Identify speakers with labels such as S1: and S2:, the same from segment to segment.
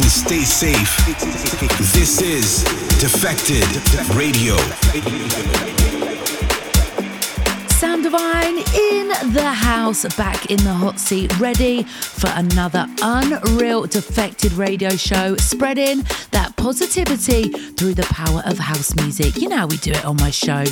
S1: and stay safe. This is Defected Radio.
S2: Sam Divine in the house, back in the hot seat, ready for another unreal defected radio show, spreading that positivity through the power of house music. You know how we do it on my show.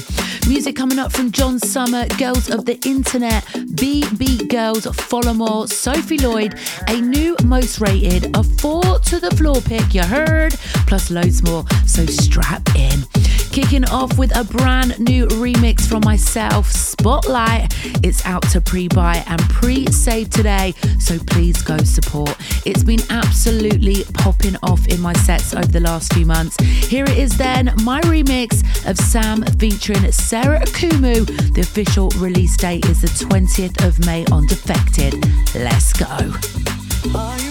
S2: Music coming up from John Summit, Girls of the Internet, BB Girls, Follow More, Sophie Lloyd, a new most rated, a four to the floor pick, you heard, plus loads more. So strap in. Kicking off with a brand new remix from myself, Spotlight. It's out to pre buy and pre save today, so please go support. It's been absolutely popping off in my sets over the last few months. Here it is then, my remix of Sam featuring Sarah Ikumu. The official release date is the 20th of May on Defected. Let's go.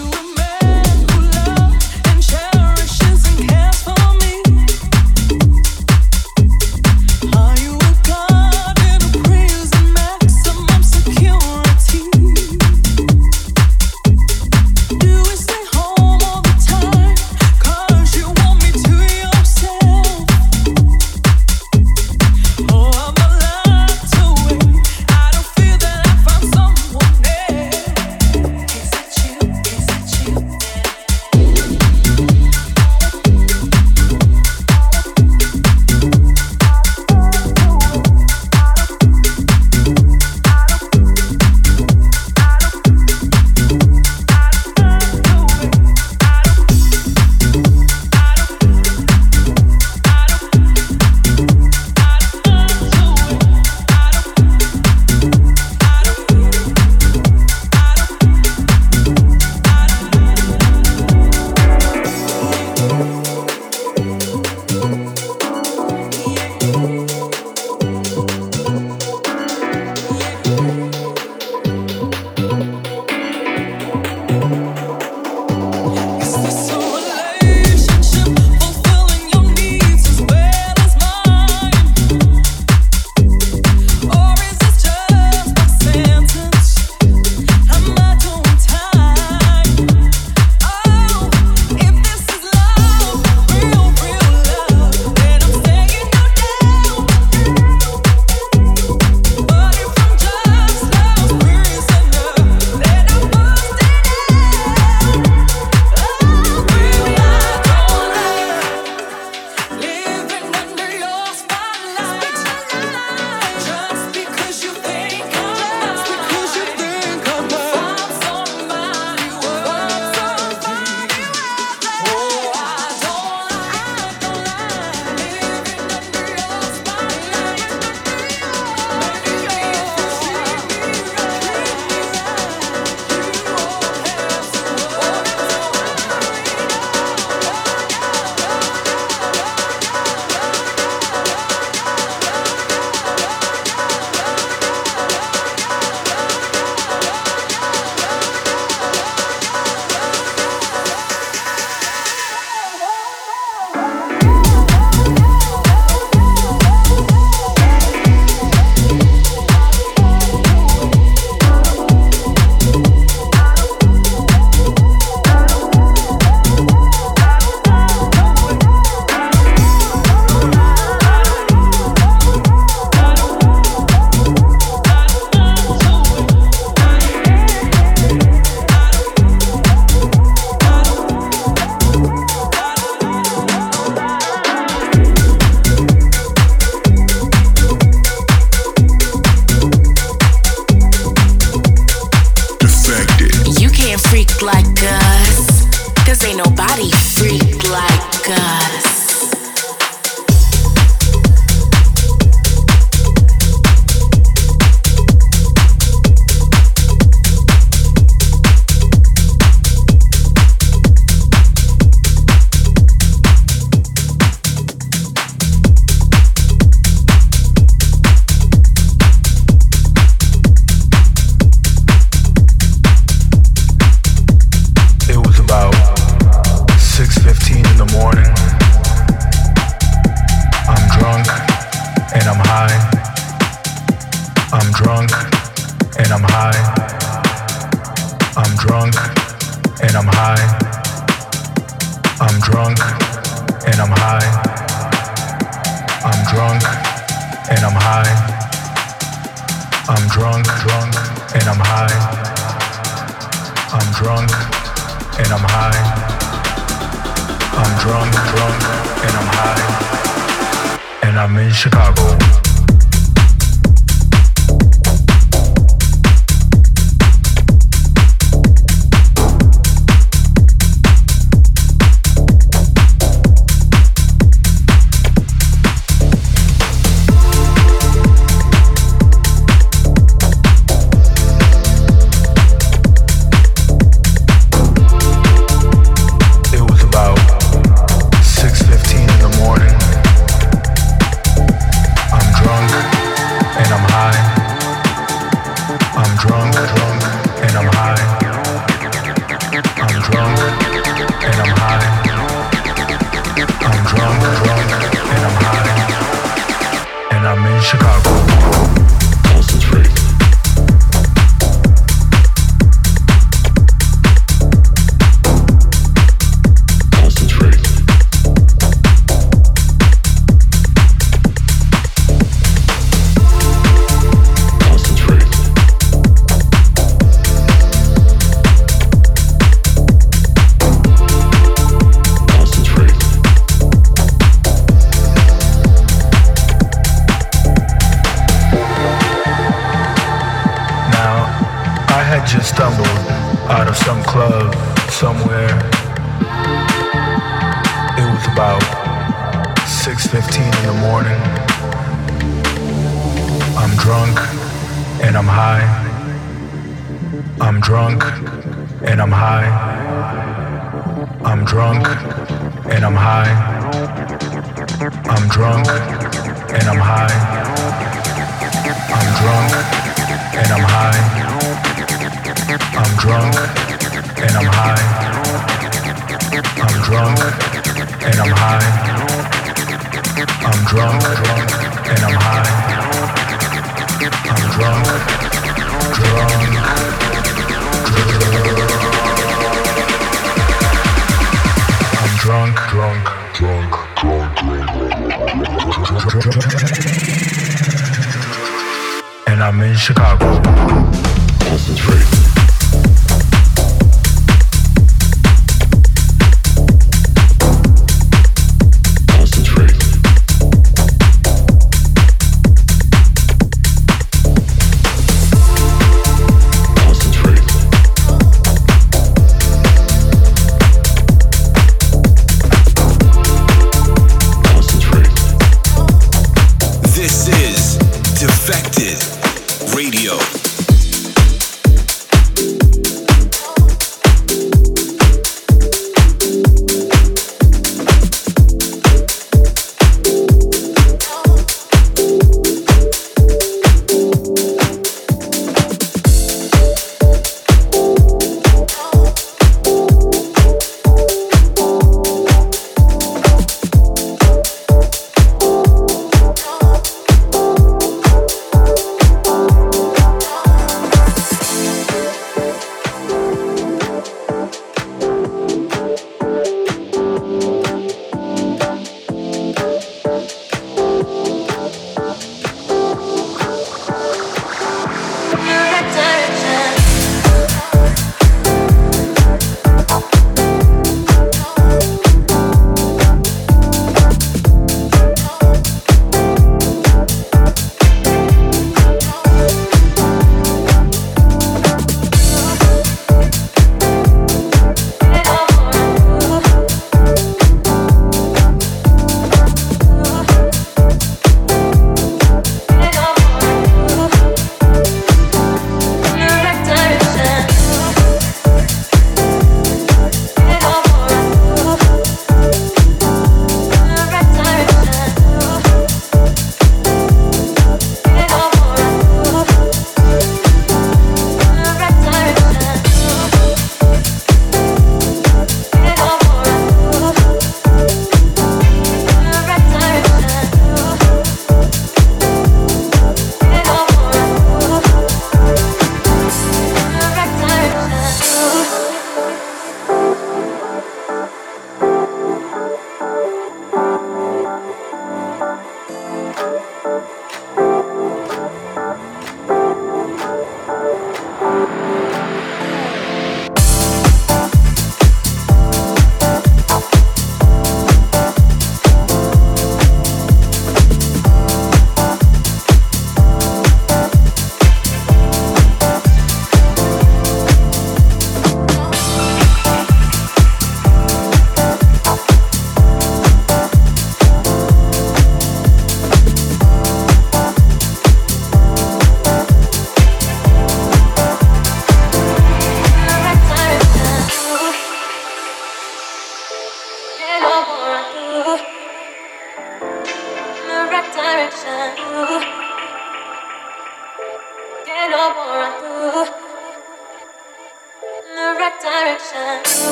S3: I'm drunk and I'm high. I'm drunk and I'm high. I'm drunk and I'm high. I'm drunk and I'm high. I'm drunk and I'm high. I'm drunk and I'm high. I'm drunk and I'm high. I'm drunk. I'm in Chicago. Concentrate.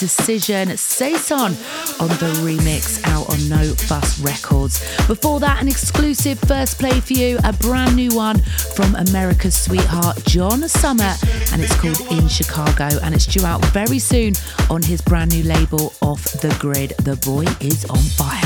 S2: Decision, Saison on the remix out on No Fuss Records. Before that, an exclusive first play for you, a brand new one from America's sweetheart, John Summit, and it's called In Chicago, and it's due out very soon on his brand new label, Off the Grid. The boy is on fire.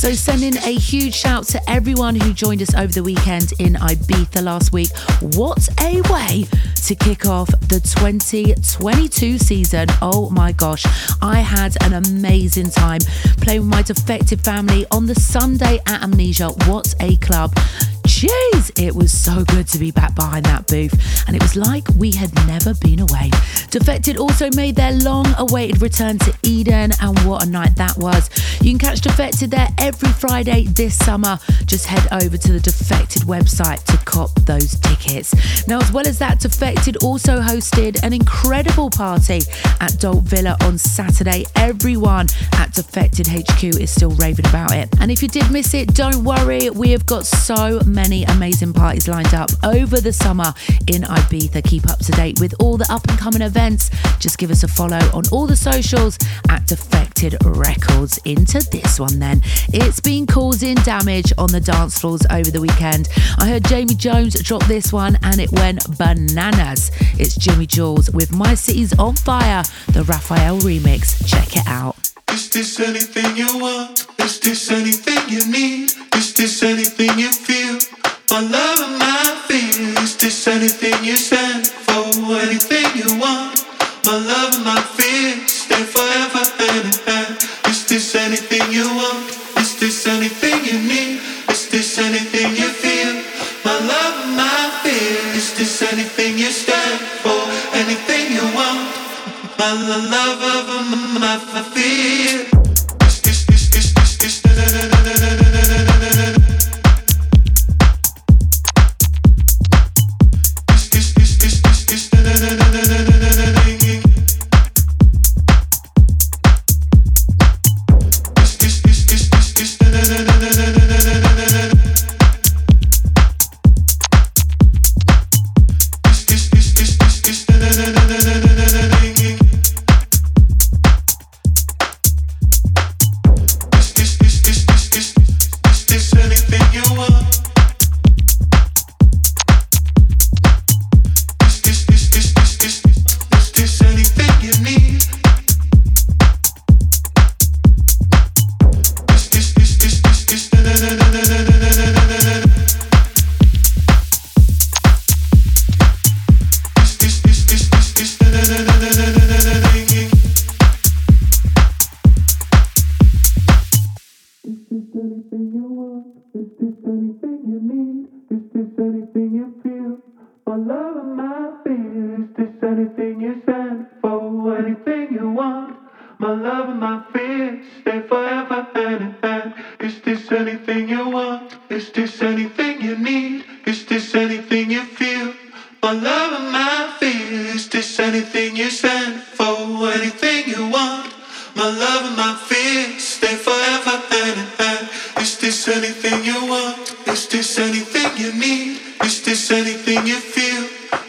S2: So, sending a huge shout to everyone who joined us over the weekend in Ibiza last week. What a way to kick off the 2022 season. Oh my gosh, I had an amazing time playing with my Defected family on the Sunday at Amnesia. What a club! Jeez, it was so good to be back behind that booth, and it was like we had never been away. Defected also made their long awaited return to Eden, and what a night that was. You can catch Defected there every Friday this summer. Just head over to the Defected website to cop those tickets. Now, as well as that, Defected also hosted an incredible party at Dalt Vila on Saturday. Everyone at Defected HQ is still raving about it. And if you did miss it, don't worry, we have got so many many parties lined up over the summer in Ibiza. Keep up to date with all the up and coming events. Just give us a follow on all the socials at Defected Records. Into this one then. It's been causing damage on the dance floors over the weekend. I heard Jamie Jones drop this one and it went bananas. It's Jimi Jules with My City's on Fire, the Rafael remix. Check it out.
S4: Is this anything you want? Is this anything you need? Is this anything you feel? My love and my fears. Is this anything you stand for, anything you want. My love and my fears stay forever hand in hand. Is this anything you want? Is this anything you need? Is this anything you feel? My love and my fears. Is this anything you stand for? Anything you want? My love of my fear. love my fears. This anything you stand for, anything you want. My love and my fears stay forever and in. Is this anything you want? Is this anything you need? Is this anything you feel? My love and my fears. Is this anything you stand for? Anything you want? My love and my fears stay forever. Is this anything? this anything you need? Is this anything you feel?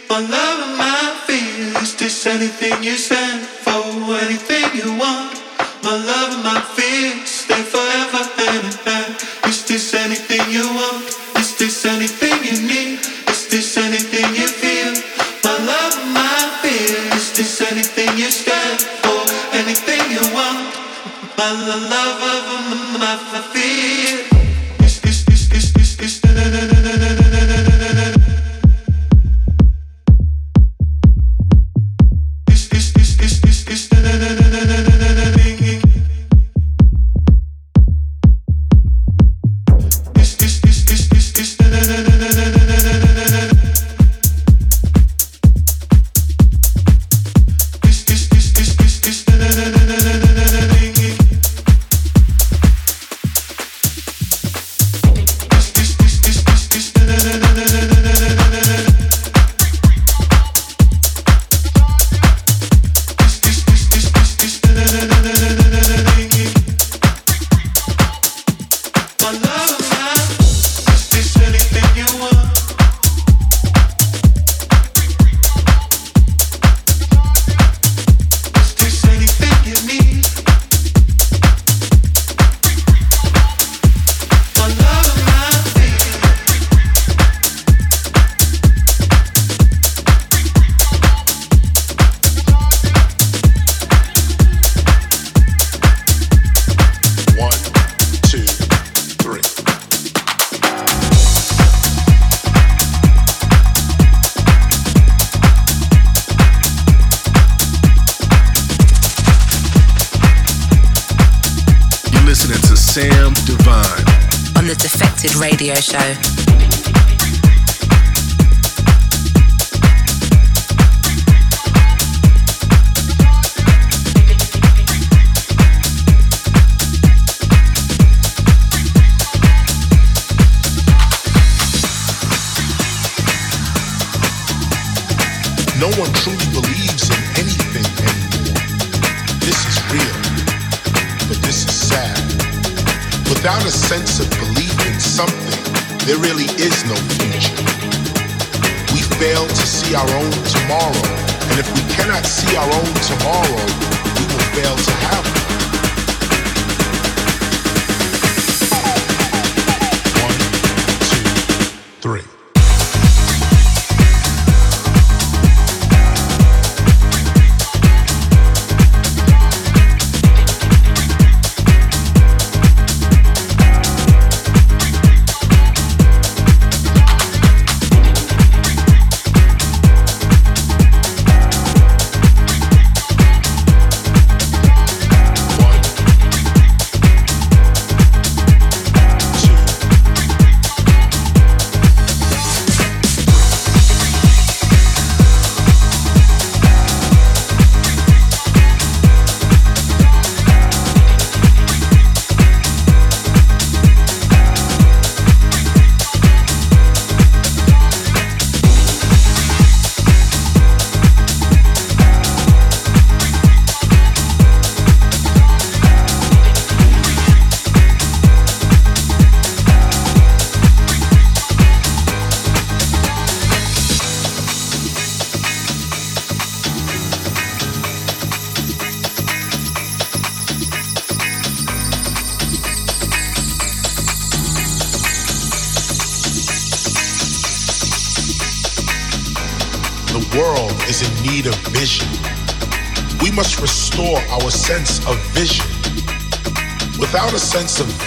S4: My love and my fear. Is this anything you stand for? Anything you want? My love and my fear stay forever and ever. Is this anything you want? Is this anything you need? Is this anything you feel? My love and my fear. Is this anything you stand for? Anything you want? My love of my fear.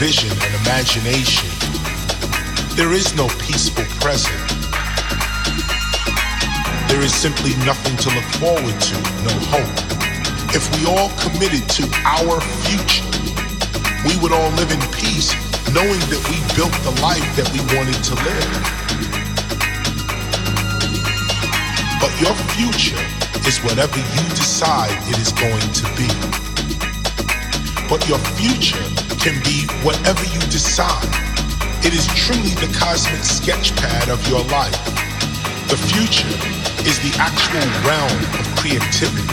S5: Vision and imagination, there is no peaceful present. There is simply nothing to look forward to, no hope. If we all committed to our future, we would all live in peace, knowing that we built the life that we wanted to live. But your future is whatever you decide it is going to be. But your future can be whatever you decide. It is truly the cosmic sketchpad of your life. The future is the actual realm of creativity.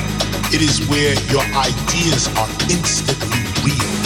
S5: It is where your ideas are instantly real.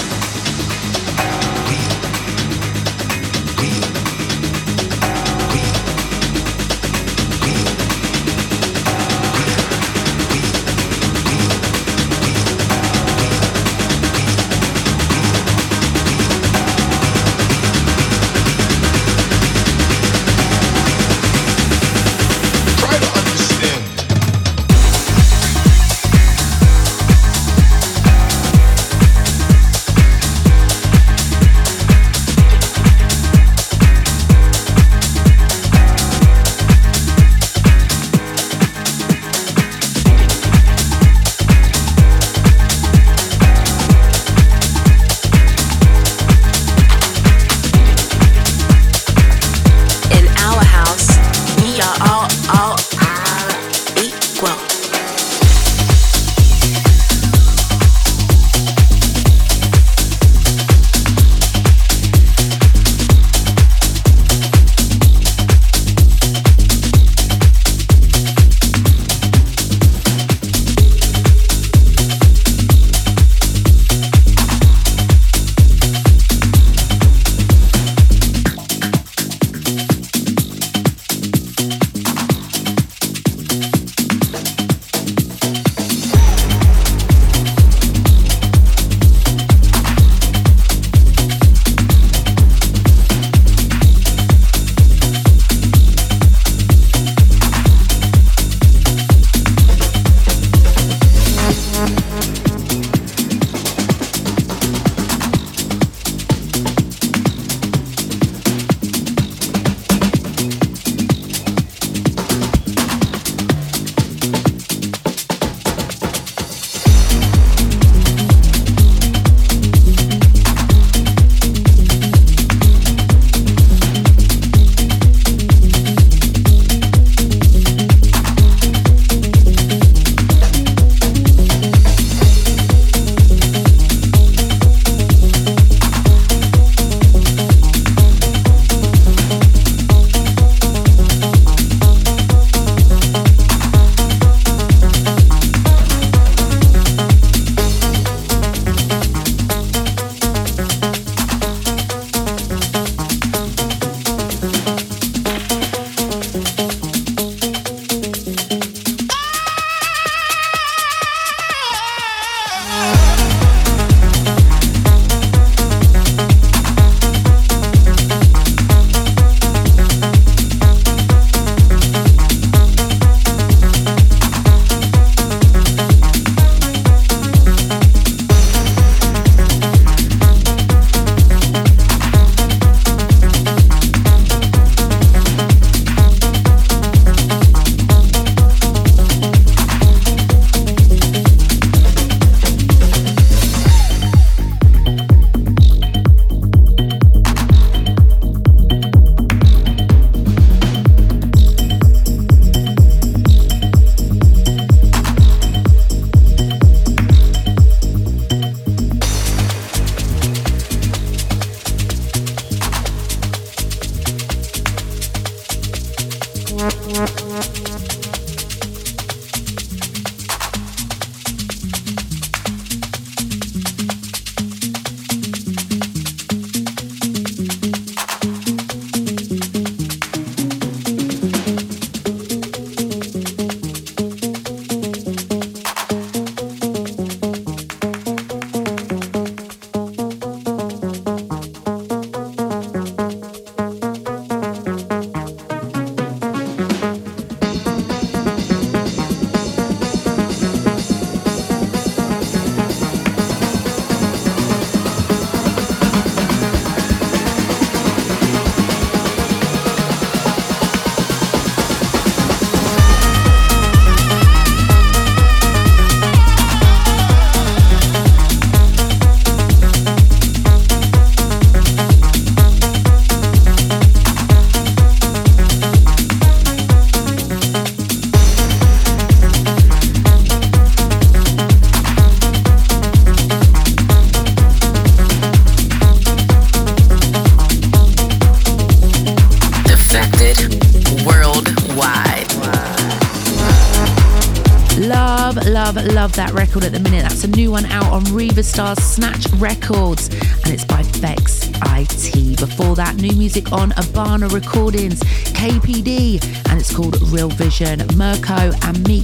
S2: Recordings, KPD, and it's called Real Vision, Mirko and. Well,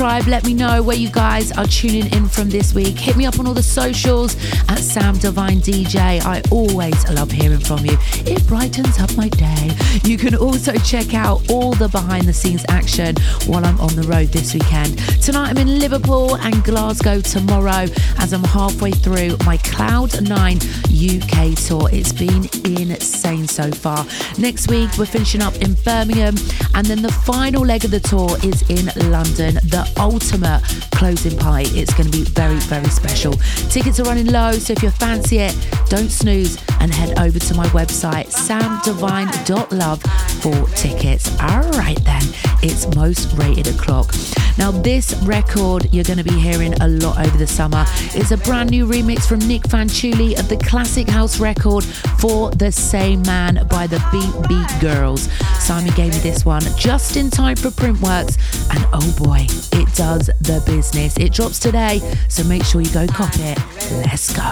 S2: Tribe, let me know where you guys are tuning in from this week. Hit me up on all the socials at Sam Divine DJ. I always love hearing from you. It brightens up my day. You can also check out all the behind the scenes action while I'm on the road this weekend. Tonight I'm in Liverpool and Glasgow tomorrow as I'm halfway through my Cloud9 UK tour. It's been insane so far. Next week we're finishing up in Birmingham and then the final leg of the tour is in London, the ultimate closing party. It's going to be very, very special. Tickets are running low, so if you fancy it, don't snooze and head over to my website, samdivine.love for tickets. All right, then, it's most rated o'clock. Now, this record you're going to be hearing a lot over the summer. It's a brand new remix from Nick Fanciulli of the classic house record For the Same Man by the Beat Beat Girls. Simon gave me this one just in time for Printworks, and oh boy, it does the business. It drops today, so make sure you go cop it. Let's go.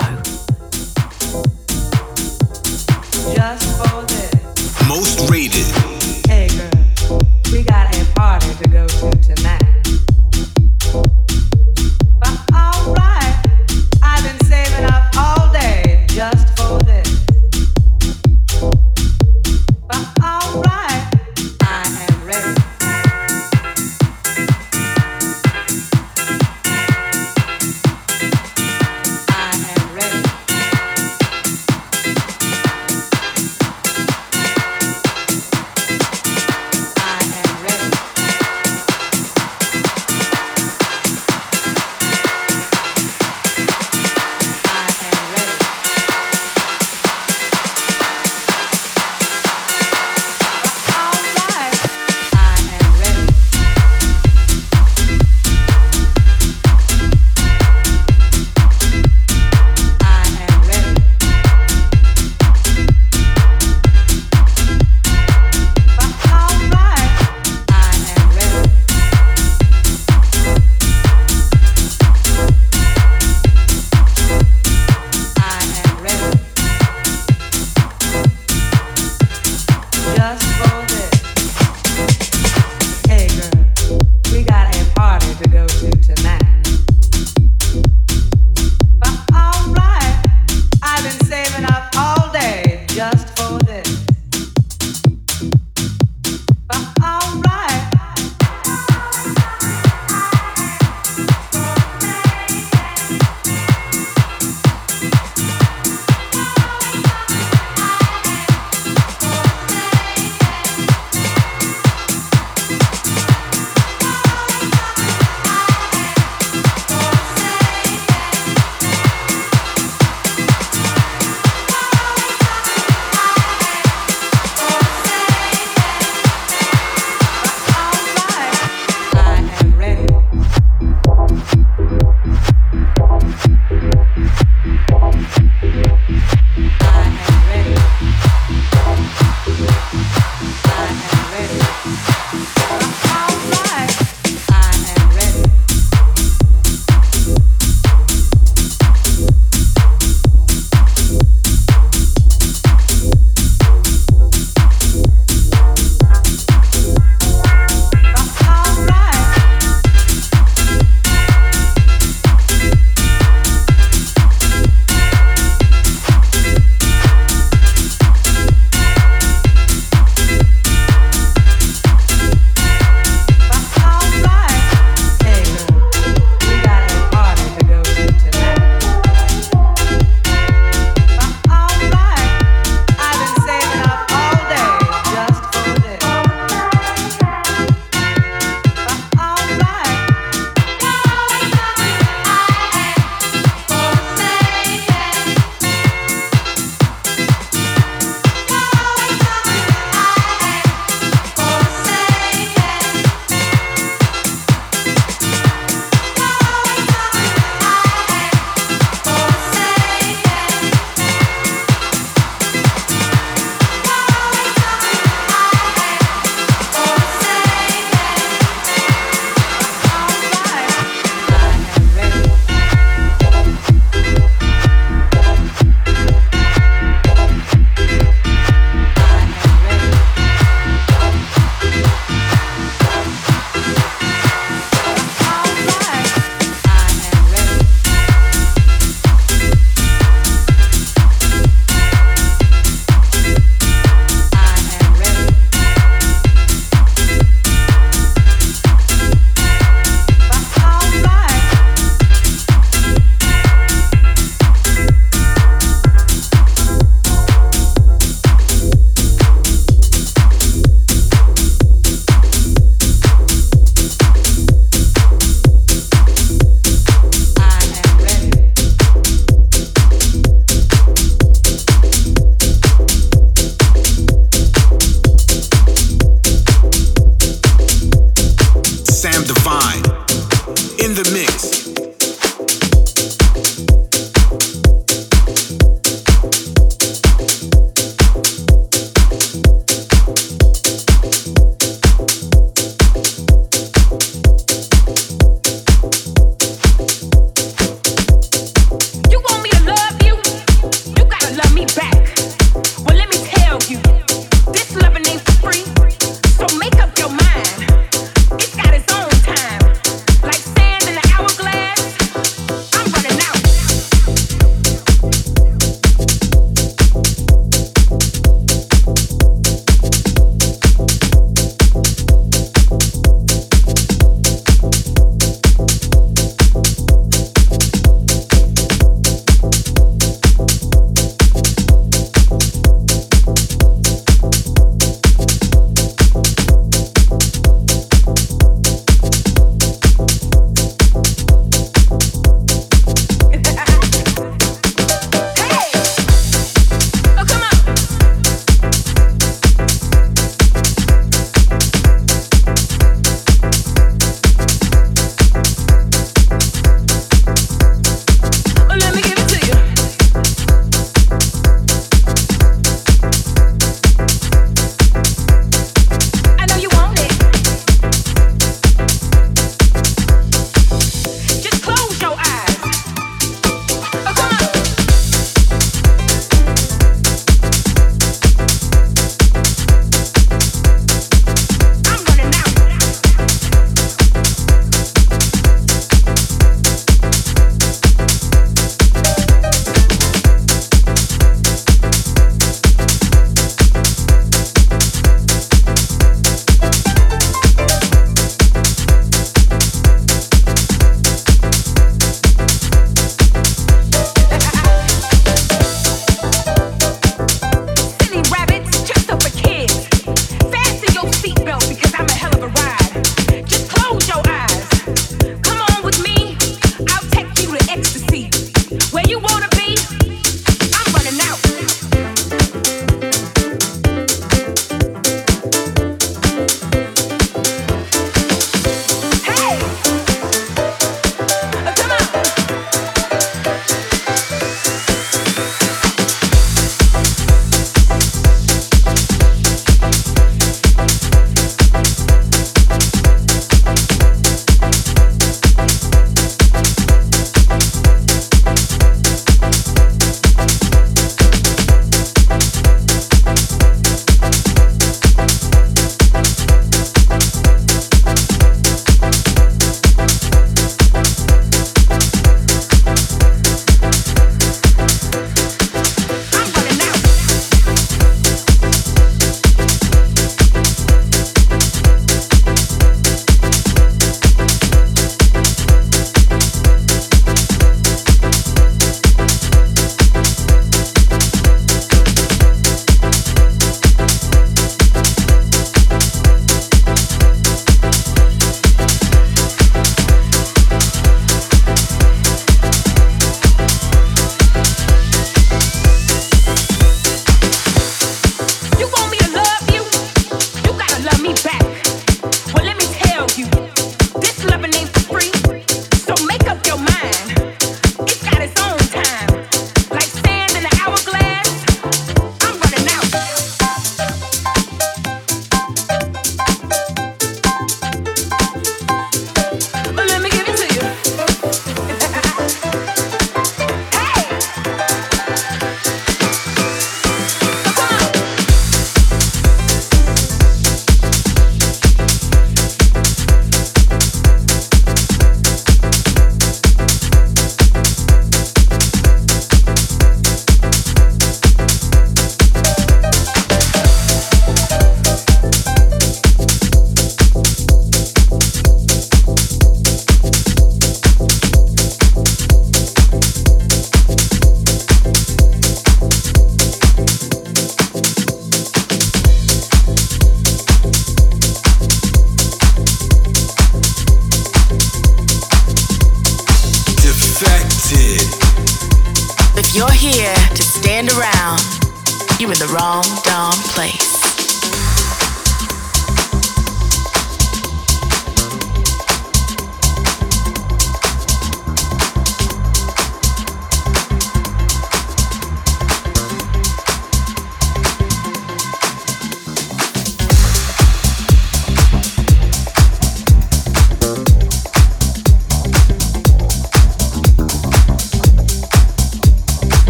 S1: Most rated.
S6: Hey girl, we got a party to go to tonight.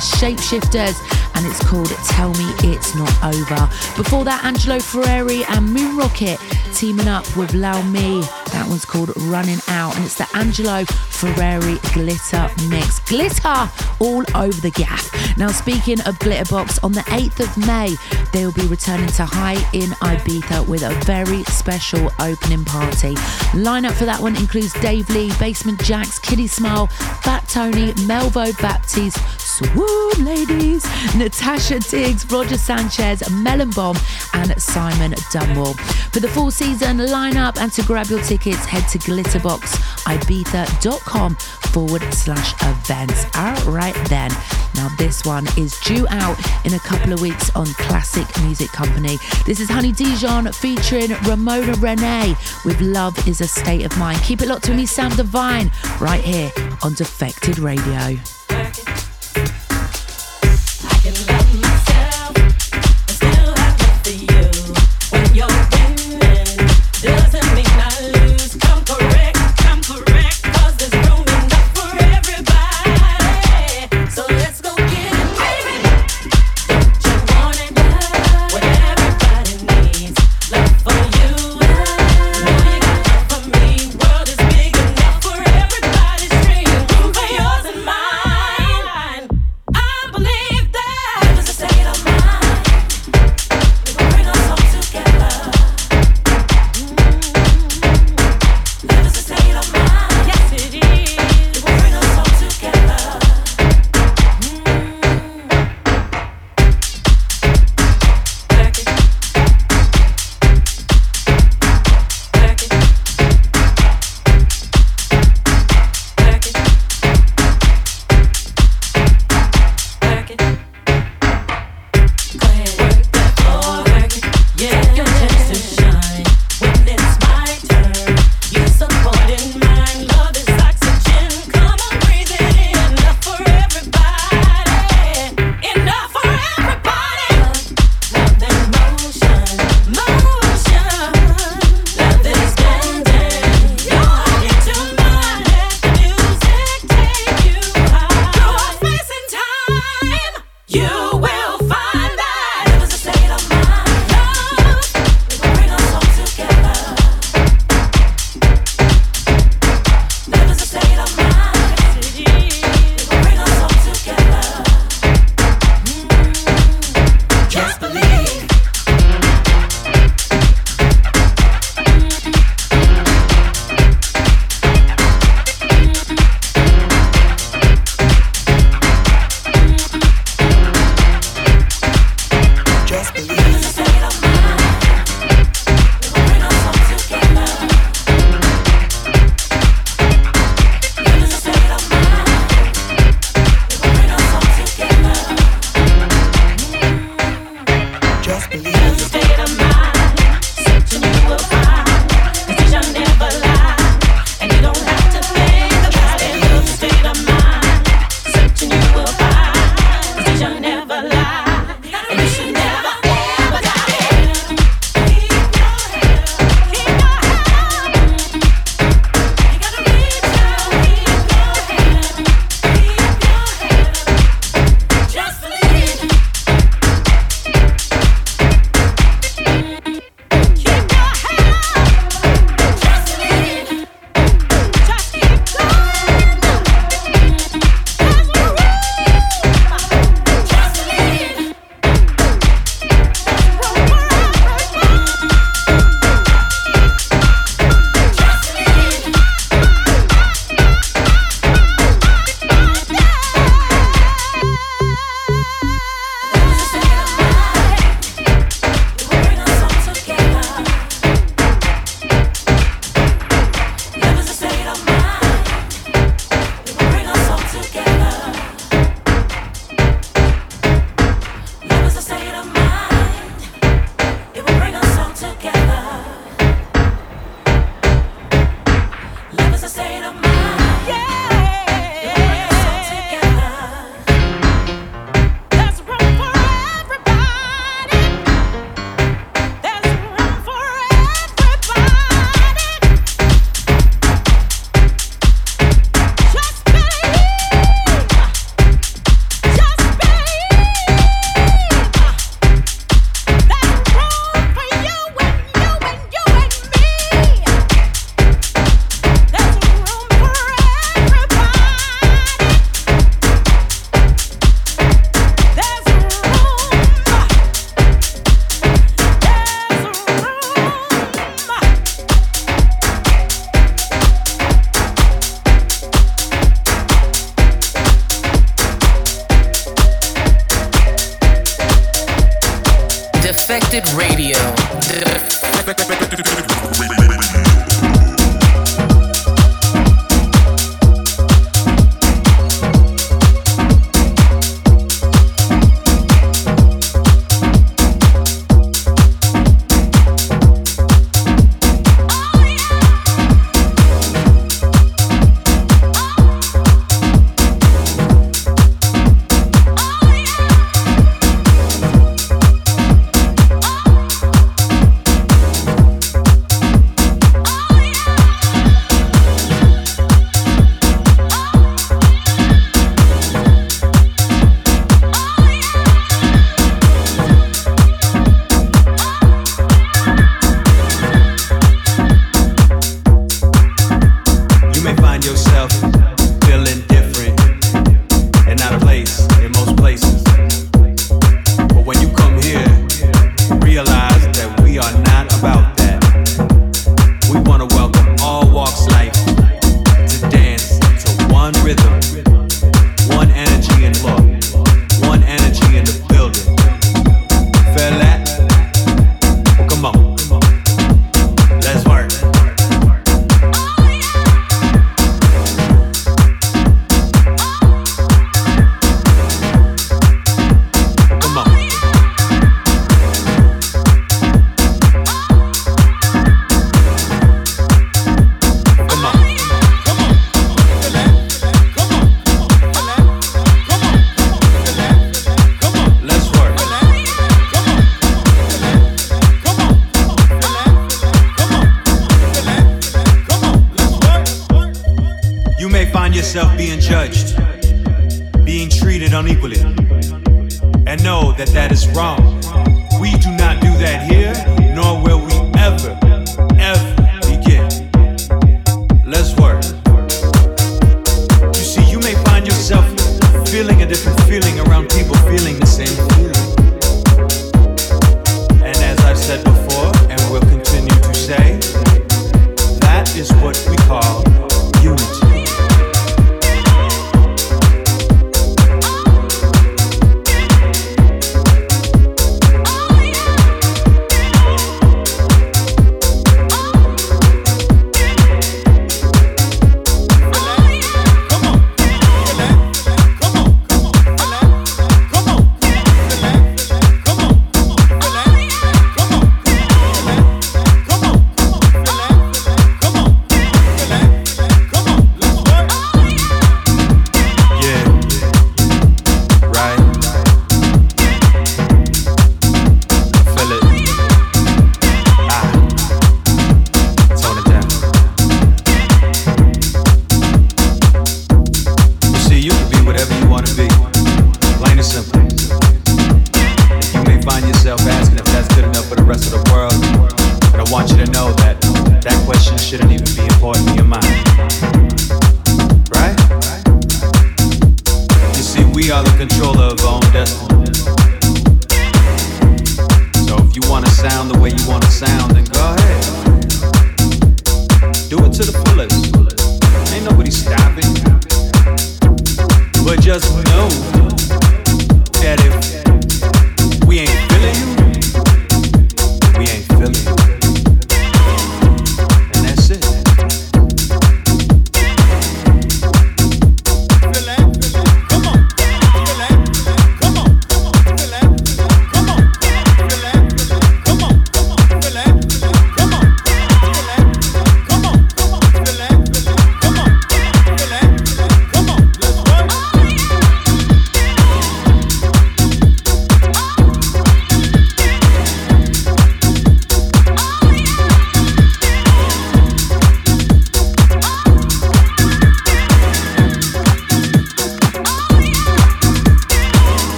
S2: Shapeshifters and it's called Tell Me It's Not Over. Before that, Angelo Ferreri and Moon Rocket teaming up with LauMii. That one's called Running Out and it's the Angelo Ferreri Glitter Mix. Glitter all over the gaff. Now, speaking of Glitterbox, on the 8th of May, they will be returning to High in Ibiza with a very special opening party. Lineup for that one includes Dave Lee, Basement Jaxx, Kiddy Smile, Fat Tony, Melvo Baptiste, Swoon Ladies, Natasha Diggs, Roger Sanchez, Melon Bomb, and Simon Dunmore. For the full season lineup and to grab your tickets, head to glitterboxibiza.com forward slash events. All right, then. Now, this one is due out in a couple of weeks on Classic Music Company. This is Honey Dijon featuring Ramona Renea with Love is a State of Mind. Keep it locked to me, Sam Divine, right here on Defected Radio.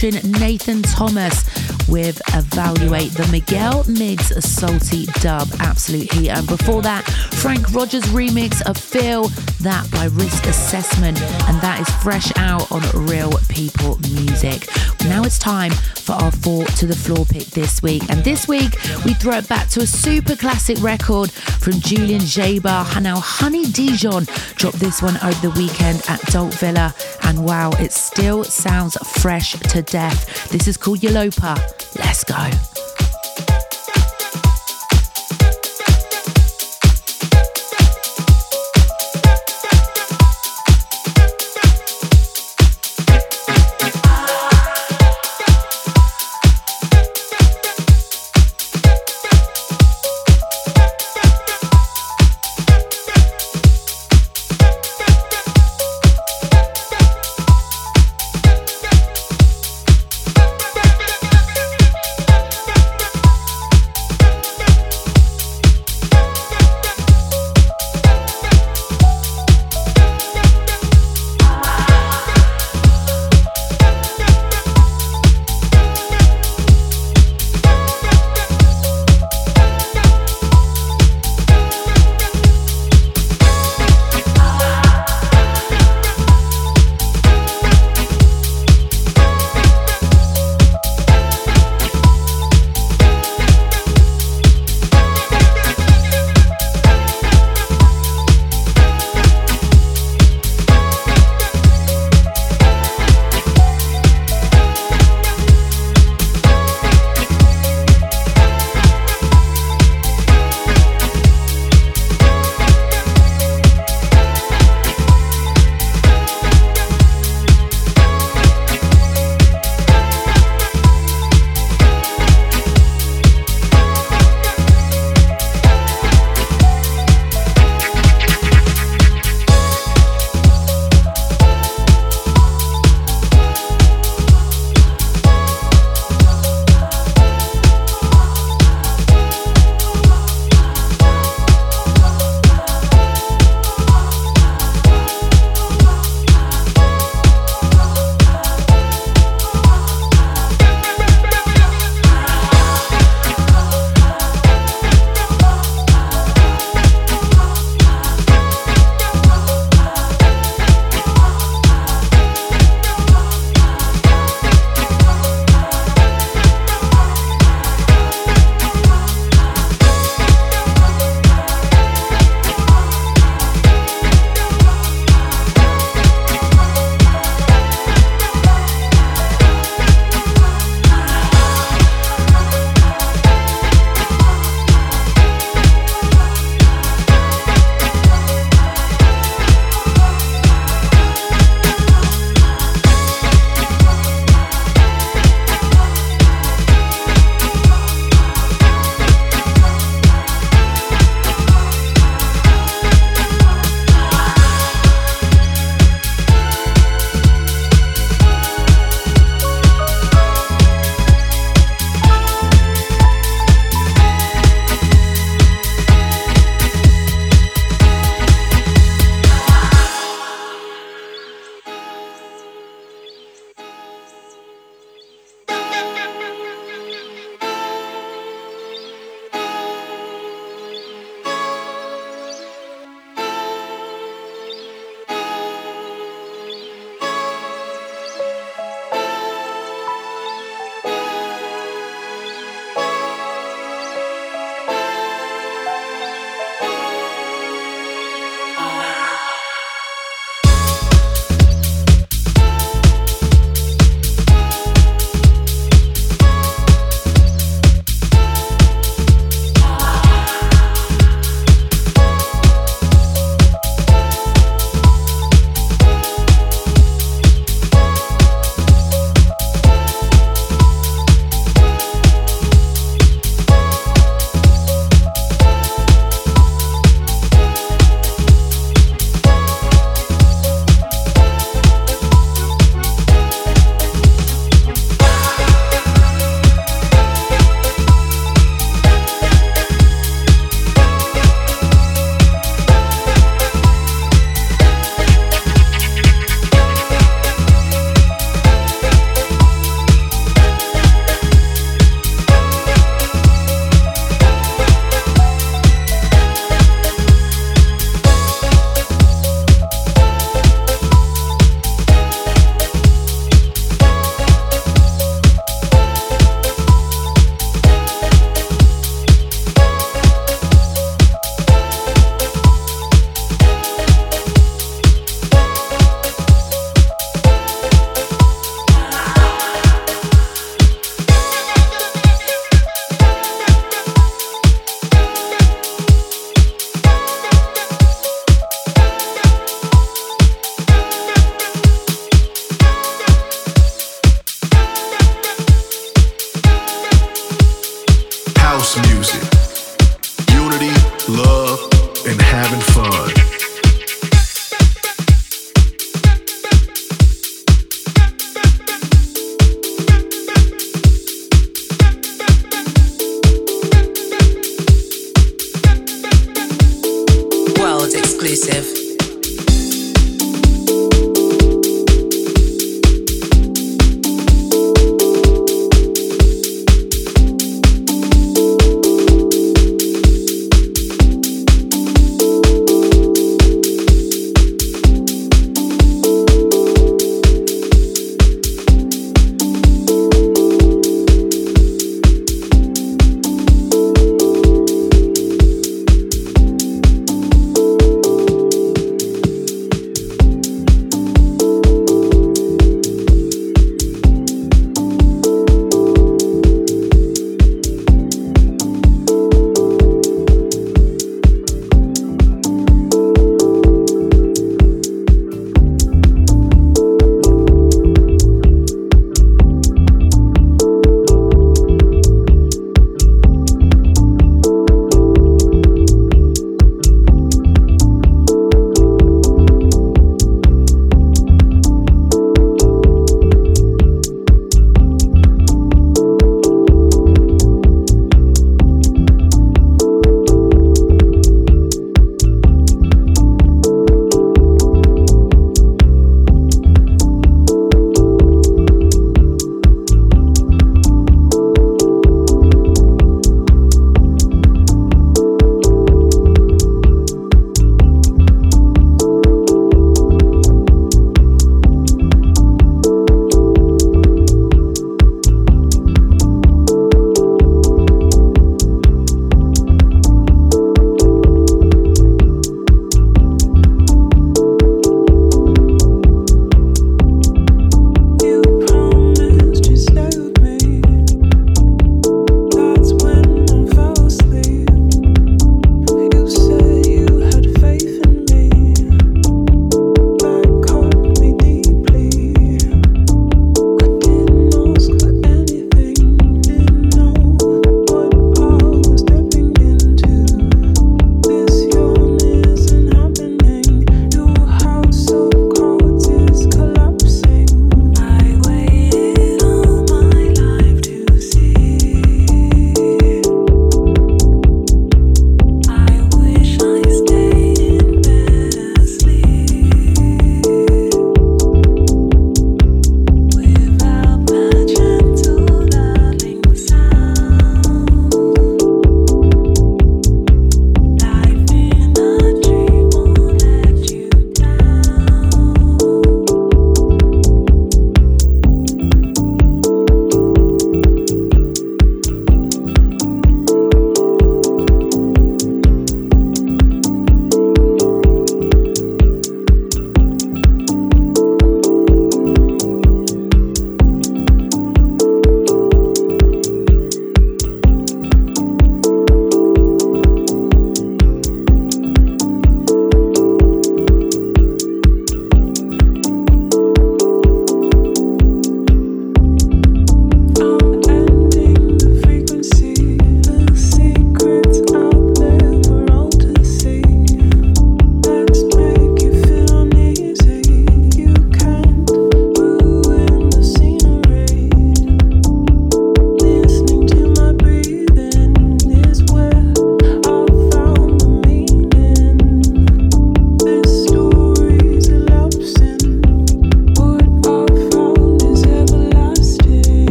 S2: featuring Nathan Thomas with Elevate the Miguel Migs Salty Dub Absolute Heat. And before that, Frank Roger's remix of Feel That by Risk Assessment. And that is fresh out on Reel People Music. Now it's time for our four to the floor pick this week. And this week, we throw it back to a super classic record from Julien Jabre. Now, Honey Dijon dropped this one over the weekend at Dalt Vila and wow, it still sounds fresh to death. This is called Yalopa. Let's go.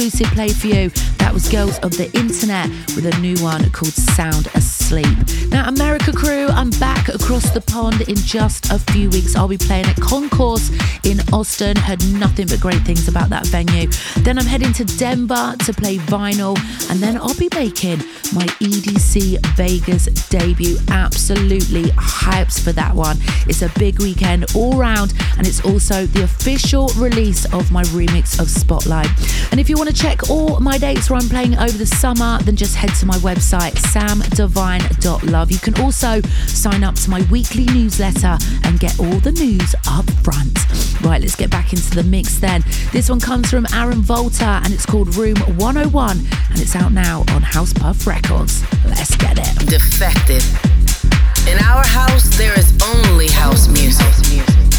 S2: Exclusive play for you. That was Girls of the Internet with a new one called Sound Asleep. The pond in just a few weeks. I'll be playing at Concourse in Austin. Heard nothing but great things about that venue. Then I'm heading to Denver to play vinyl, and then I'll be making my EDC Vegas debut. Absolutely hyped for that one. It's a big weekend all round, and it's also the official release of my remix of Spotlight. And if you want to check all my dates where I'm playing over the summer, then just head to my website, samdivine.love. You can also sign up to my weekly newsletter and get all the news up front. Right, let's get back into the mix then. This one comes from Aron Volta and it's called Room 101 and it's out now on House Puff Records. Let's get it.
S7: Defected. In our house, there is only. House music.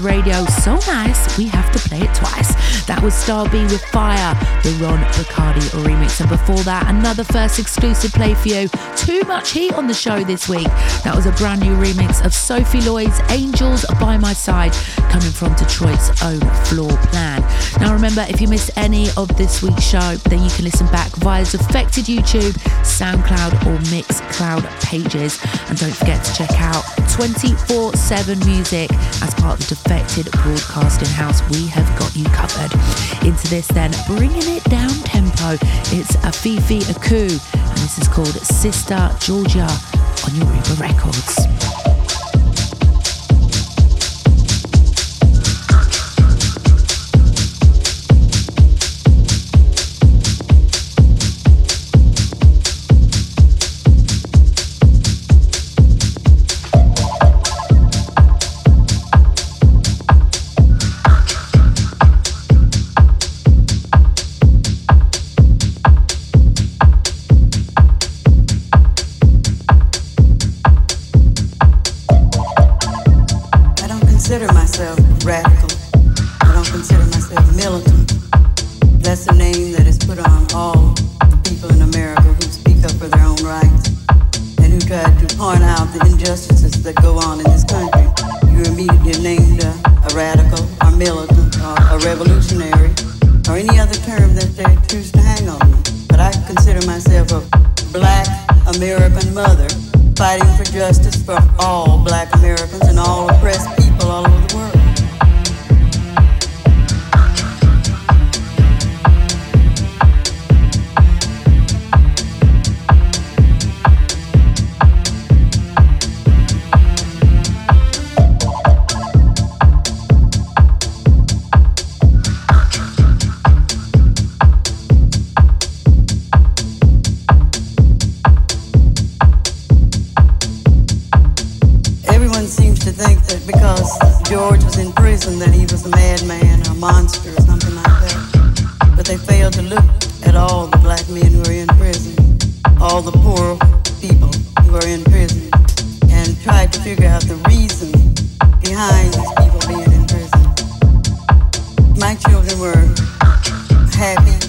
S2: Radio. So nice, we have to play it twice. That was Star B with Fire, the Ron Bacardi remix. And before that, another first exclusive play for you. Too much heat on the show this week. That was a brand new remix of Sophie Lloyd's Angels by My Side, coming from Detroit's own Floor Plan. Now remember, if you missed any of this week's show, then you can listen back via Defected YouTube, SoundCloud, or Mixcloud pages. And don't forget to check out 24 7 music as part of the Defected Broadcasting House. We have got you covered. Into this, then, bringing it down tempo, it's a Fifi Aku, and this is called Sister Georgia on Yoruba Records.
S8: think that because George was in prison that he was a madman or a monster or something like that. But they failed to look at all the black men who are in prison, all the poor people who are in prison, and tried to figure out the reason behind these people being in prison. My children were happy,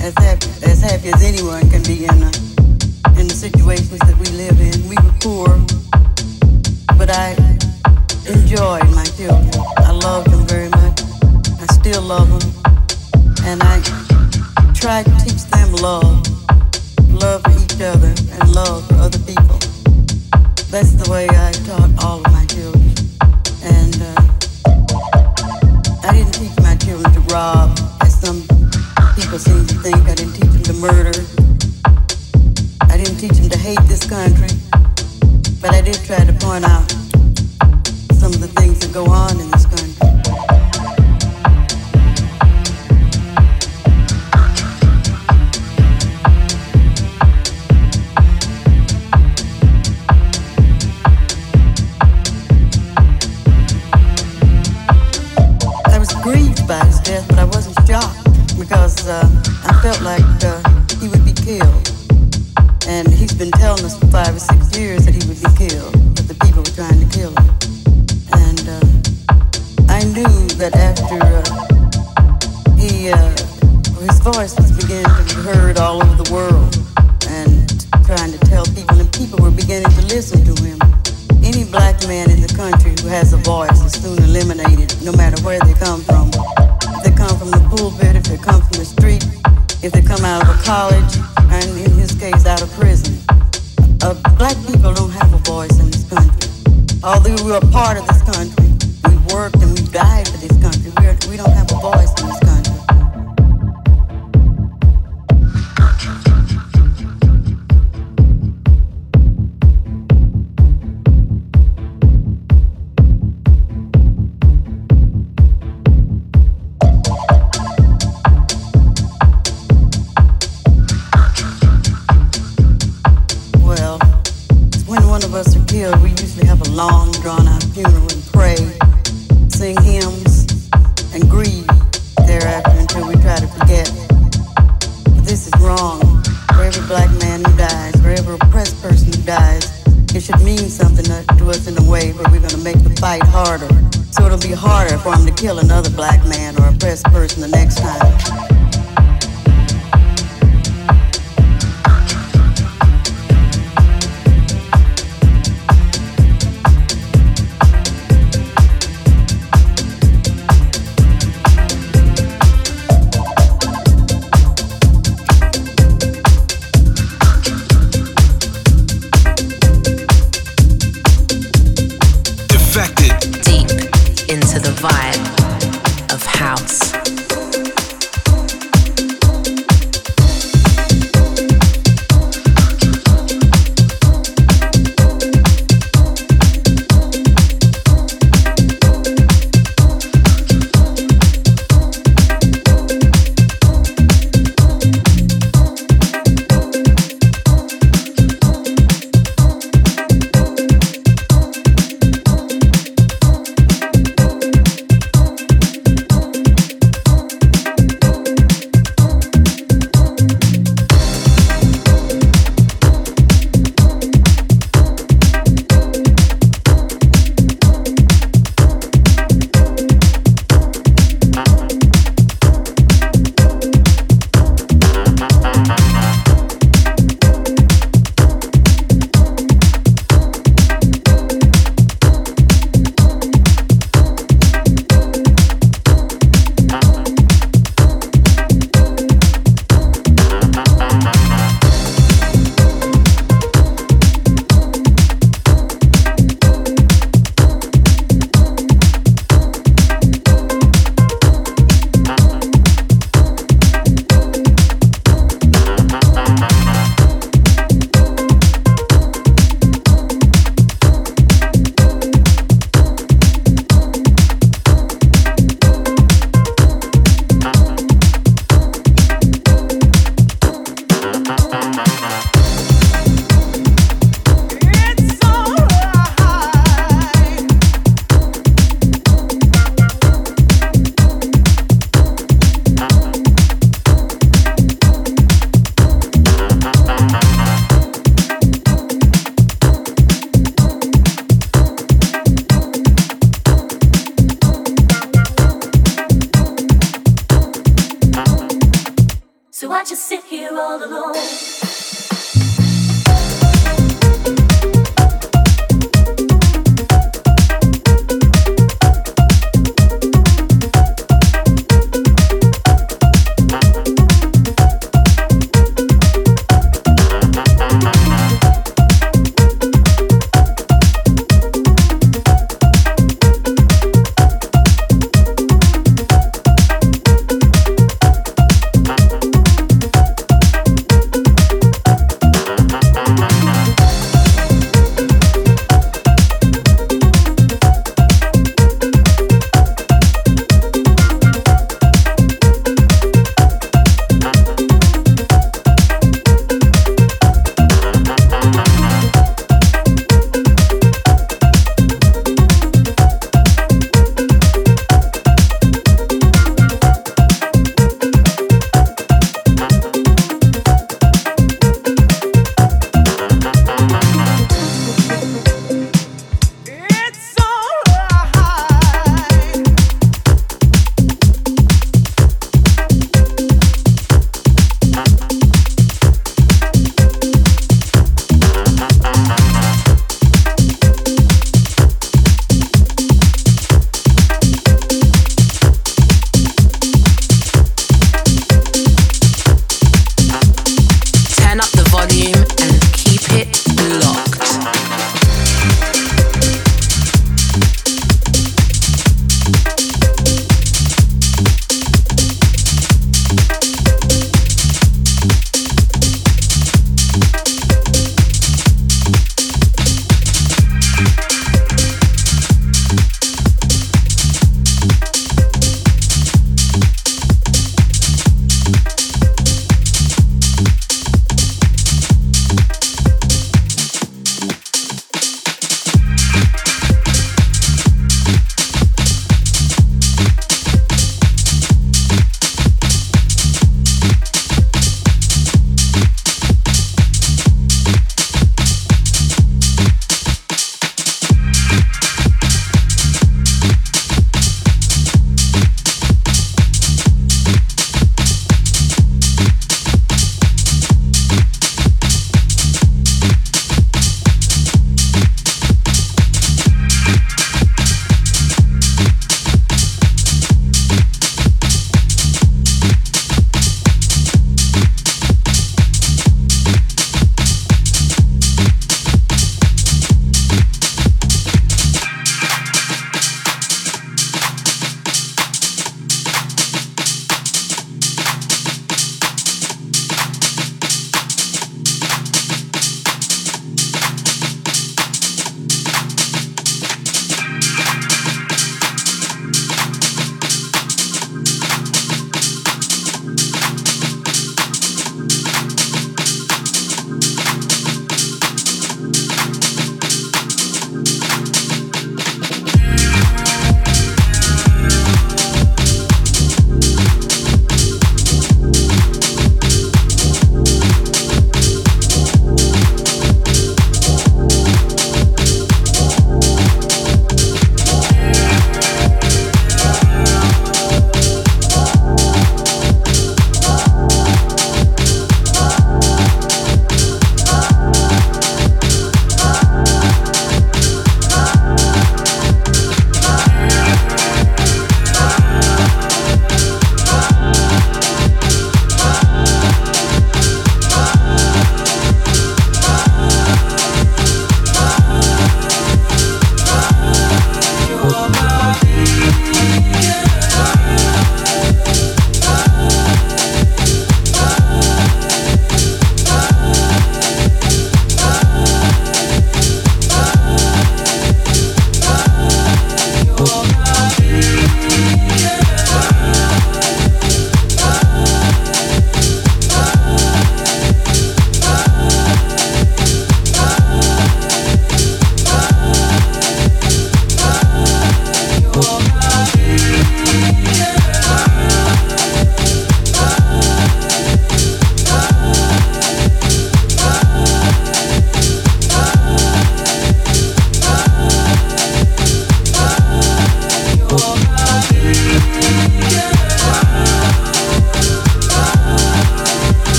S8: as happy as, happy as anyone can be in a in the situations that we live in. We were poor, but I enjoyed my children. I loved them very much. I still love them. And I try to teach them love. Love for each other and love for other people. That's the way I taught all of my children. And uh, I didn't teach my children to rob, as some people seem to think. I didn't teach them to murder. I didn't teach them to hate this country. But I did try to point out go on.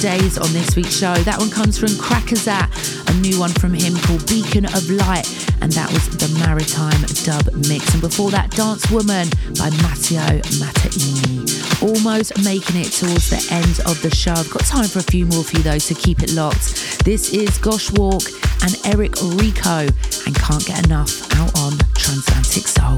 S2: Days on this week's show. That one comes from Crackazat, a new one from him called Beacon of Light, and that was the Maritime dub mix. And before that, Dance Woman by Matteo Matteini. Almost making it towards the end of the show. I've got time for a few more for you though, so keep it locked. This is Goshawk and Erik Rico, and Can't Get Enough out on Transatlantic Soul.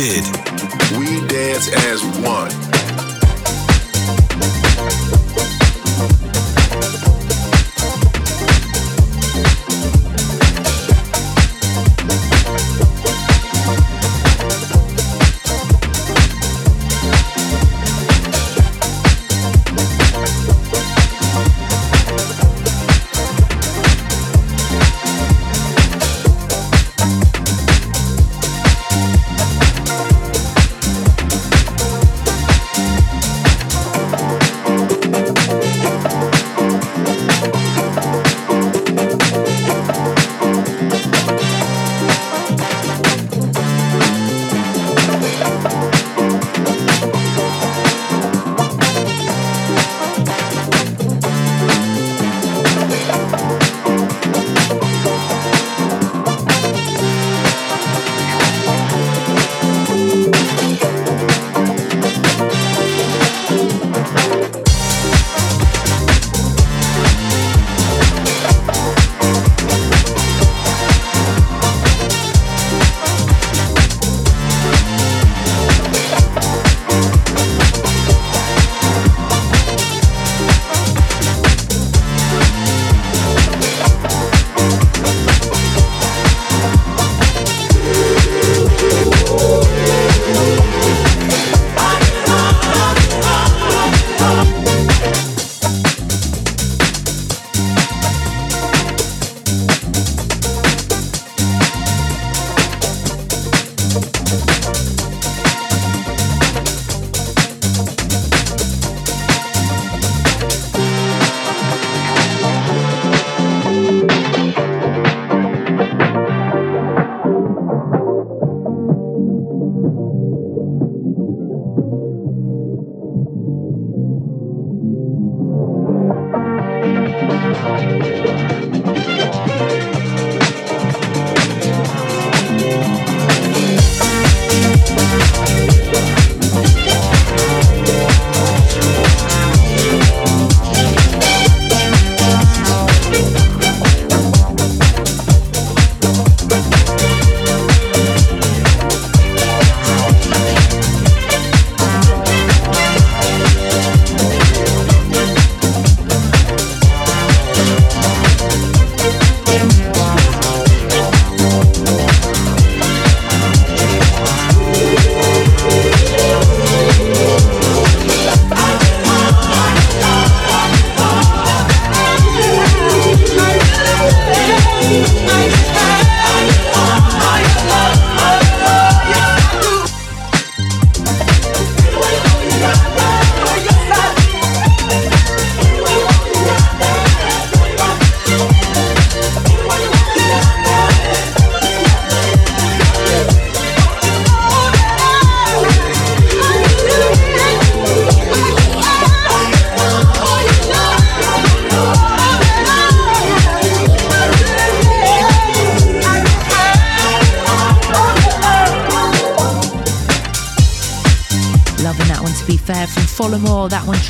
S1: Limited.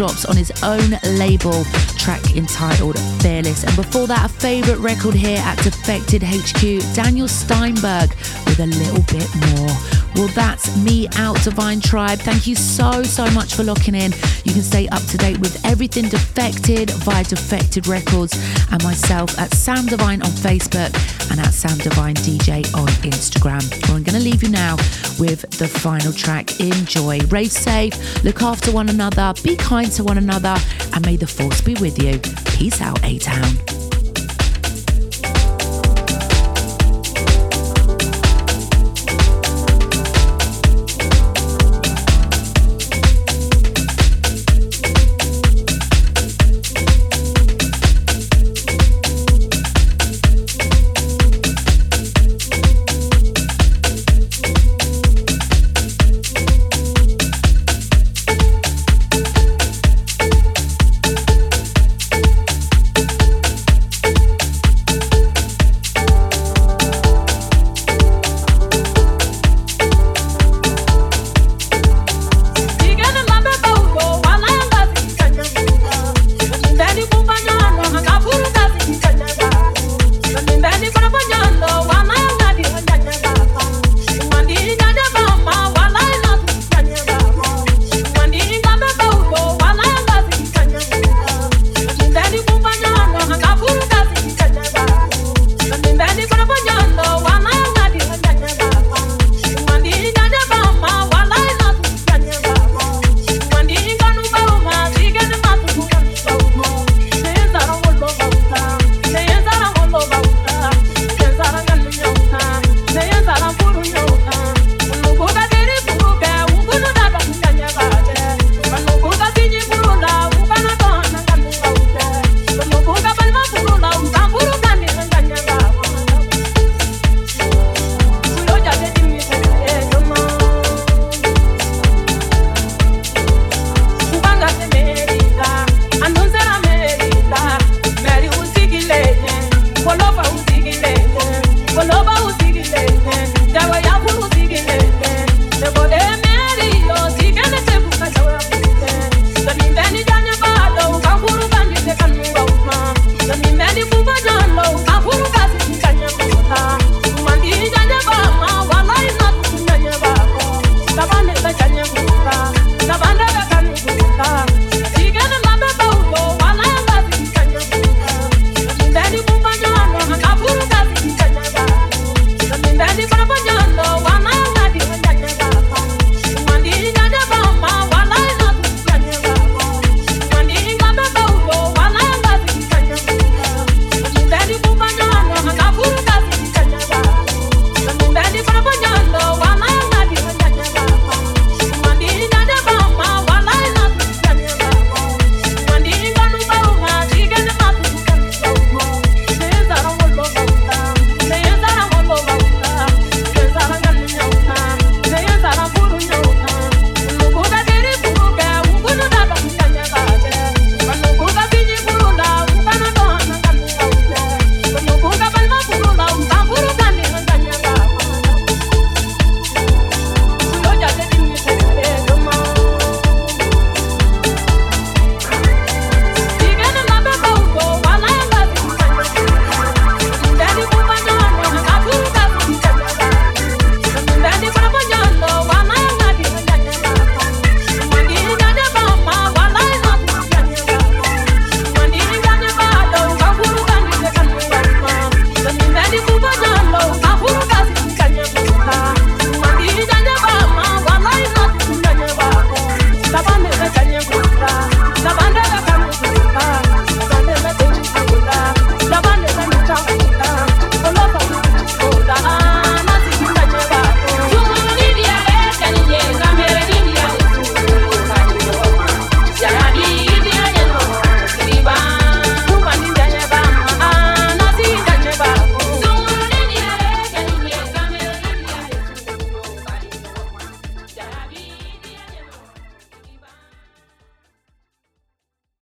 S2: Drops on his own label, track entitled Fearless. And before that, a favourite record here at Defected HQ, Daniel Steinberg with a little bit more. Well, that's me out, Divine Tribe. Thank you so, so much for locking in. You can stay up to date with everything Defected via Defected Records and myself at Sam Divine on Facebook and at Sam Divine DJ on Instagram. Well, I'm going to leave you now with the final track. Enjoy. Rave safe, look after one another, be kind to one another, and may the force be with you. Peace out, A Town.